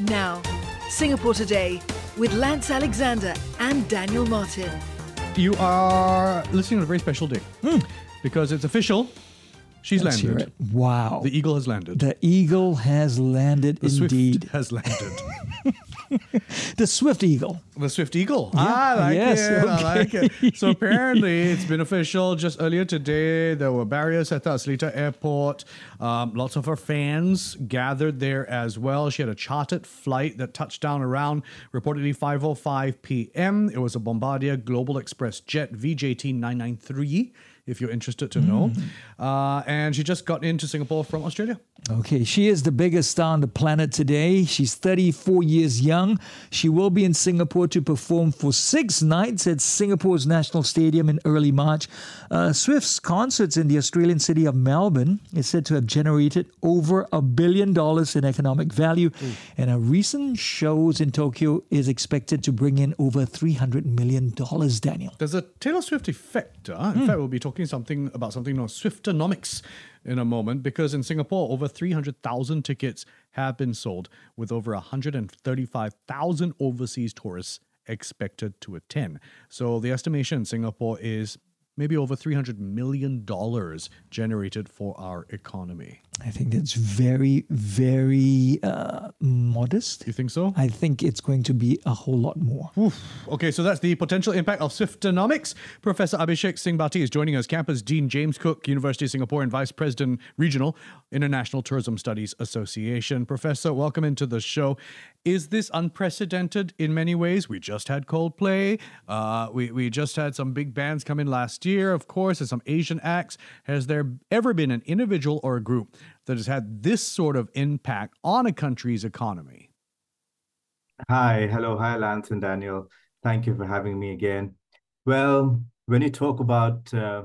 Now, Singapore Today with Lance Alexander and Daniel Martin. You are listening to a very special day hmm. because it's official. She's Let's hear landed. it. Wow. The eagle has landed. The eagle has landed The indeed. Swift has landed. The Swift Eagle. The Swift Eagle. I like Yes, it. I like it. So apparently, it's been official. Just earlier today, there were barriers at the Seletar Airport. Um, lots of her fans gathered there as well. She had a chartered flight that touched down around reportedly 5:05 p.m. It was a Bombardier Global Express jet VJT 993. If you're interested to know, uh, and she just got into Singapore from Australia. Okay, she is the biggest star on the planet today. She's 34 years young. She will be in Singapore to perform for six nights at Singapore's National Stadium in early March. Uh, Swift's concerts in the Australian city of Melbourne is said to have generated over a billion dollars in economic value, and her recent shows in Tokyo is expected to bring in over 300 million dollars. Daniel. There's a Taylor Swift effect. Uh. In fact, we'll be talking something about something known as Swiftonomics in a moment because in Singapore, over 300,000 tickets have been sold with over 135,000 overseas tourists expected to attend. So the estimation in Singapore is maybe over $300 million generated for our economy. I think that's very, very uh, modest. You think so? I think it's going to be a whole lot more. Okay, so that's the potential impact of Swiftonomics. Professor Abhishek Singh Bhati is joining us, Campus Dean James Cook, University of Singapore, and Vice President Regional International Tourism Studies Association. Professor, welcome into the show. Is this unprecedented in many ways? We just had Coldplay. Uh, we, we just had some big bands come in last year, of course, and some Asian acts. Has there ever been an individual or a group that has had this sort of impact on a country's economy? Hi, hello, hi, Lance and Daniel. Thank you for having me again. Well, when you talk about uh,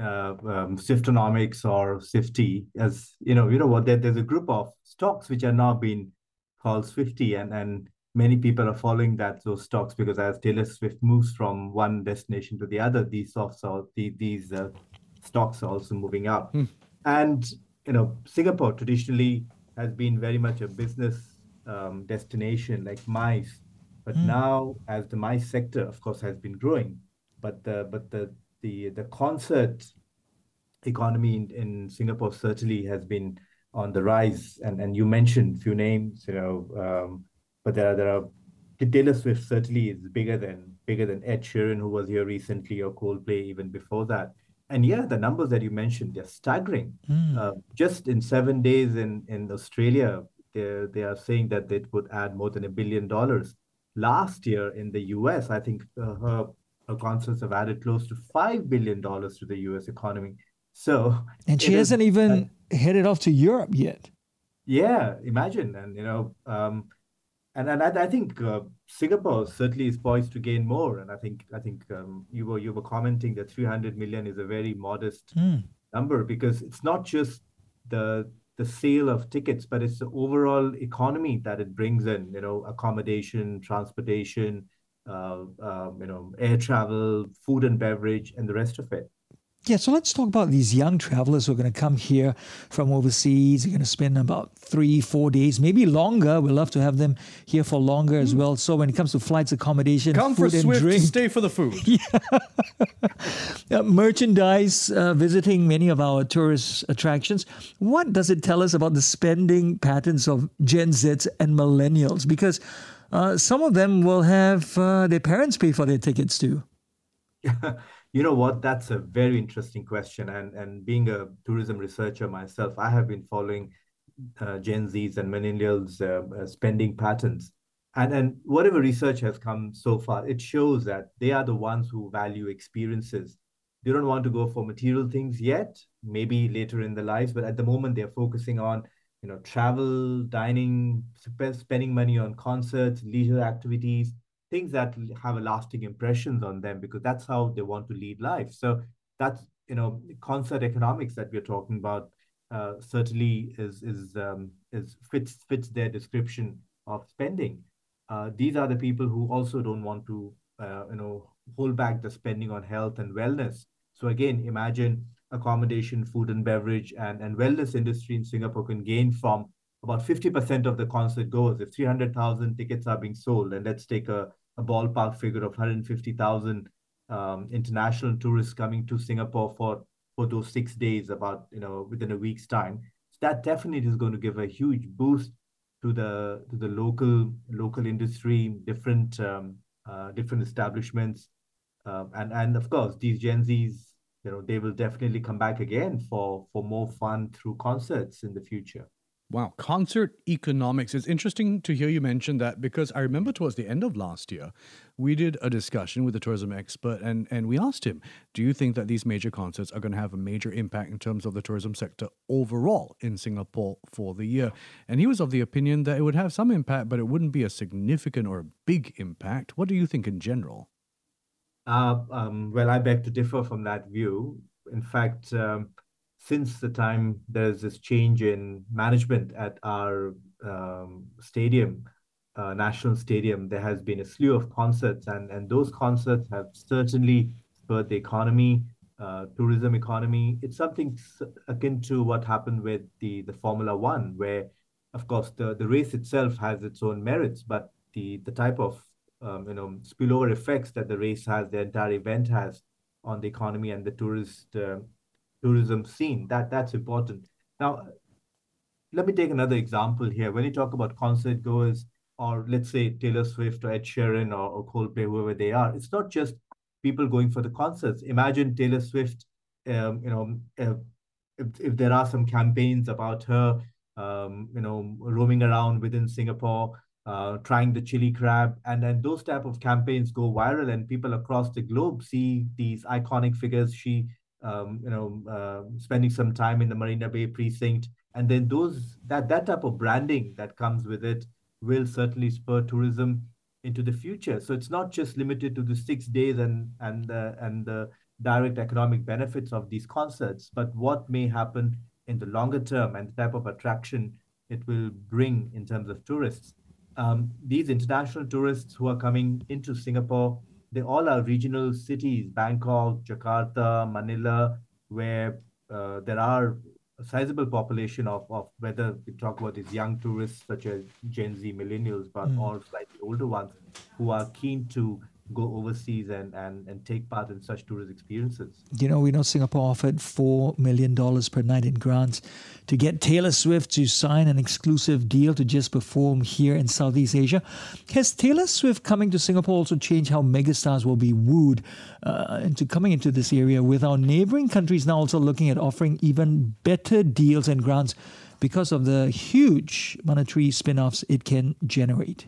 uh, um, or Swifty, as you know, you know what? There, there's a group of stocks which are now being called Swifty, and and many people are following that those stocks because as Taylor Swift moves from one destination to the other, these stocks are the, these uh, stocks are also moving up. And you know, Singapore traditionally has been very much a business um, destination like MICE, but now as the MICE sector, of course, has been growing, but the but the the the concert economy in, in Singapore certainly has been on the rise. And and you mentioned few names, you know, um, but there are there are Taylor Swift certainly is bigger than bigger than Ed Sheeran, who was here recently, or Coldplay even before that. And yeah, the numbers that you mentioned, they're staggering. Uh, just in seven days in, in Australia, they they are saying that they would add more than a billion dollars. Last year in the US, I think uh, her, her concerts have added close to $5 billion to the US economy. So, And she hasn't even headed off to Europe yet. yeah, imagine. And, you know, um, and, and I, I think uh, Singapore certainly is poised to gain more. And I think I think um, you were you were commenting that 300 million is a very modest number because it's not just the the sale of tickets, but it's the overall economy that it brings in. You know, accommodation, transportation, uh, um, you know, air travel, food and beverage, and the rest of it. Yeah, so let's talk about these young travelers who are going to come here from overseas. They're going to spend about three, four days, maybe longer. We'd love to have them here for longer as well. So when it comes to flights, accommodation, Come for food and Swift, drink, stay for the food. uh, merchandise, uh, visiting many of our tourist attractions. What does it tell us about the spending patterns of Gen Zs and millennials? Because uh, some of them will have uh, their parents pay for their tickets too. You know what? That's a very interesting question. And and being a tourism researcher myself, I have been following uh, Gen Zs and millennials' uh, uh, spending patterns. And and whatever research has come so far, it shows that they are the ones who value experiences. They don't want to go for material things yet, maybe later in their lives, but at the moment they're focusing on, you know, travel, dining, sp- spending money on concerts, leisure activities, things that have a lasting impressions on them because that's how they want to lead life. So that's you know concert economics that we're talking about uh, certainly is is um, is fits fits their description of spending. Uh, these are the people who also don't want to uh, you know hold back the spending on health and wellness. So again, imagine accommodation, food and beverage, and and wellness industry in Singapore can gain from about 50% of the concert goers. If 300,000 tickets are being sold, and let's take a, a ballpark figure of 150,000 um, international tourists coming to Singapore for, for those six days, about you know within a week's time, so that definitely is going to give a huge boost to the to the local local industry, different um, uh, different establishments, uh, and and of course these Gen Zs, you know, they will definitely come back again for for more fun through concerts in the future. Wow, concert economics. It's interesting to hear you mention that because I remember towards the end of last year, we did a discussion with a tourism expert and, and we asked him, Do you think that these major concerts are going to have a major impact in terms of the tourism sector overall in Singapore for the year? And he was of the opinion that it would have some impact, but it wouldn't be a significant or a big impact. What do you think in general? Uh, um, well, I beg to differ from that view. In fact, um, since the time there's this change in management at our um, stadium, uh, national stadium, there has been a slew of concerts, and and those concerts have certainly spurred the economy, uh, tourism economy. It's something akin to what happened with the the Formula One, where, of course, the the race itself has its own merits, but the the type of um, you know spillover effects that the race has, the entire event has on the economy and the tourist uh, tourism scene. That that's important. Now, let me take another example here. When you talk about concert goers, or let's say Taylor Swift or Ed Sheeran or, or Coldplay, whoever they are, it's not just people going for the concerts. Imagine Taylor Swift, um, you know, uh, if, if there are some campaigns about her, um, you know, roaming around within Singapore, uh, trying the chili crab, and then those type of campaigns go viral, and people across the globe see these iconic figures she um, you know, uh, spending some time in the Marina Bay precinct, and then those that that type of branding that comes with it will certainly spur tourism into the future. So it's not just limited to the six days and and and the direct economic benefits of these concerts, but what may happen in the longer term and the type of attraction it will bring in terms of tourists. Um, these international tourists who are coming into Singapore they all are regional cities, Bangkok, Jakarta, Manila, where uh, there are a sizable population of, of whether we talk about these young tourists such as Gen Z millennials, but mm. or slightly older ones who are keen to go overseas and, and, and take part in such tourist experiences. You know, we know Singapore offered $4 million per night in grants to get Taylor Swift to sign an exclusive deal to just perform here in Southeast Asia. Has Taylor Swift coming to Singapore also changed how megastars will be wooed uh, into coming into this area with our neighboring countries now also looking at offering even better deals and grants because of the huge monetary spin-offs it can generate?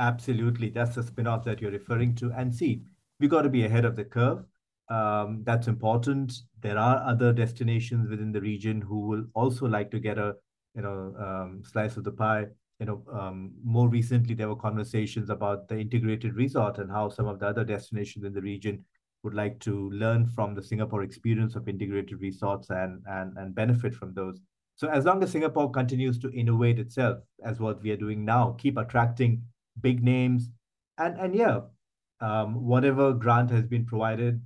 Absolutely. That's the spin-off that you're referring to. And see, we got to be ahead of the curve. Um, that's important. There are other destinations within the region who will also like to get a you know um, slice of the pie. You know, um, more recently there were conversations about the integrated resort and how some of the other destinations in the region would like to learn from the Singapore experience of integrated resorts and and and benefit from those. So as long as Singapore continues to innovate itself as what we are doing now, keep attracting big names, and and yeah, um, whatever grant has been provided,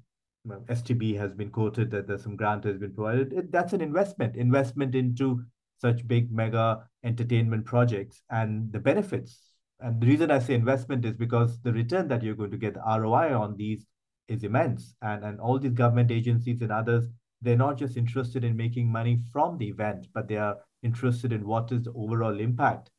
STB has been quoted that there's some grant has been provided. It, that's an investment, investment into such big mega entertainment projects and the benefits. And the reason I say investment is because the return that you're going to get, the ROI on these is immense. And, and all these government agencies and others, they're not just interested in making money from the event, but they are interested in what is the overall impact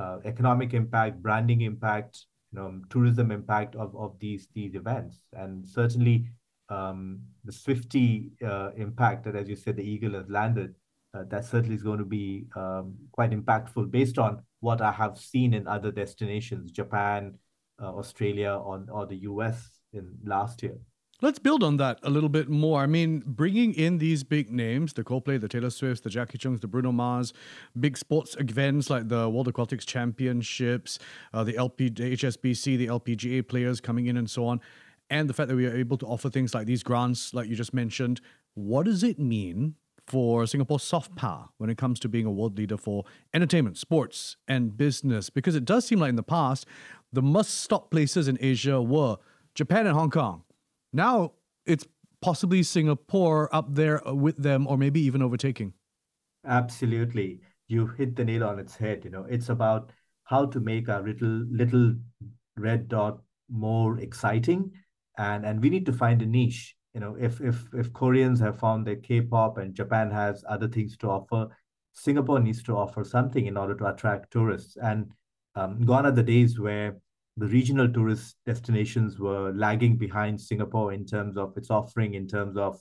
uh, economic impact, branding impact, you know, tourism impact of, of these these events, and certainly um, the Swifty uh, impact that, as you said, the eagle has landed. Uh, that certainly is going to be um, quite impactful based on what I have seen in other destinations, Japan, uh, Australia, or, or the US in last year. Let's build on that a little bit more. I mean, bringing in these big names, the Coldplay, the Taylor Swifts, the Jacky Cheungs, the Bruno Mars, big sports events like the World Aquatics Championships, uh, the LP, HSBC, the LPGA players coming in and so on, and the fact that we are able to offer things like these grants, like you just mentioned, what does it mean for Singapore's soft power when it comes to being a world leader for entertainment, sports, and business? Because it does seem like in the past, the must stop places in Asia were Japan and Hong Kong. Now it's possibly Singapore up there with them, or maybe even overtaking. Absolutely. you hit the nail on its head. You know, it's about how to make our little little red dot more exciting, and and we need to find a niche. You know, if if if Koreans have found their K-pop and Japan has other things to offer, Singapore needs to offer something in order to attract tourists. And um, gone are the days where the regional tourist destinations were lagging behind Singapore in terms of its offering, in terms of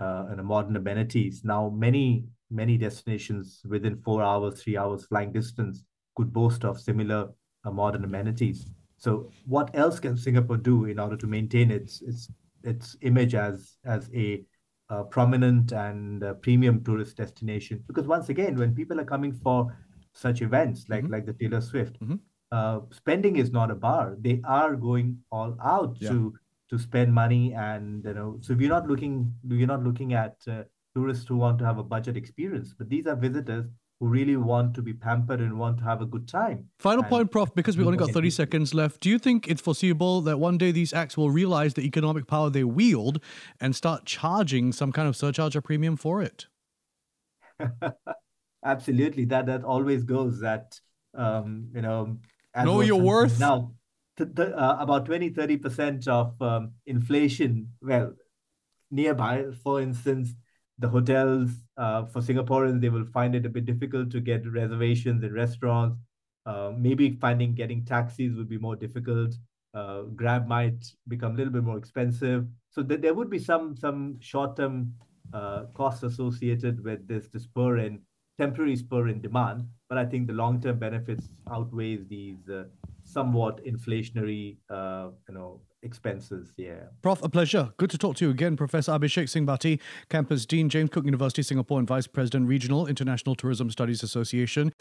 uh, know, modern amenities. Now, many many destinations within four hours, three hours flying distance could boast of similar uh, modern amenities. So, what else can Singapore do in order to maintain its its its image as as a uh, prominent and uh, premium tourist destination? Because once again, when people are coming for such events like mm-hmm. like the Taylor Swift, mm-hmm. Uh, spending is not a bar. They are going all out yeah. to to spend money, and you know, so we're not looking we're not looking at uh, tourists who want to have a budget experience, but these are visitors who really want to be pampered and want to have a good time. Final and point, Prof, because we only got 30 seconds left. Do you think it's foreseeable that one day these acts will realize the economic power they wield and start charging some kind of surcharge or premium for it? Absolutely. That that always goes that um, you know know your worth. Now th- th- uh, about 20 30% of um, inflation well nearby for instance the hotels uh, for Singaporeans, they will find it a bit difficult to get reservations in restaurants. Uh, maybe finding getting taxis would be more difficult. Uh, Grab might become a little bit more expensive. So th- there would be some some short term uh, costs associated with this, in temporary spur in demand. But I think the long term benefits outweighs these uh, somewhat inflationary, uh, you know, expenses. Yeah. Prof, a pleasure. Good to talk to you again, Professor Abhishek Singh Bhati, Campus Dean, James Cook University, Singapore, and Vice President, Regional International Tourism Studies Association.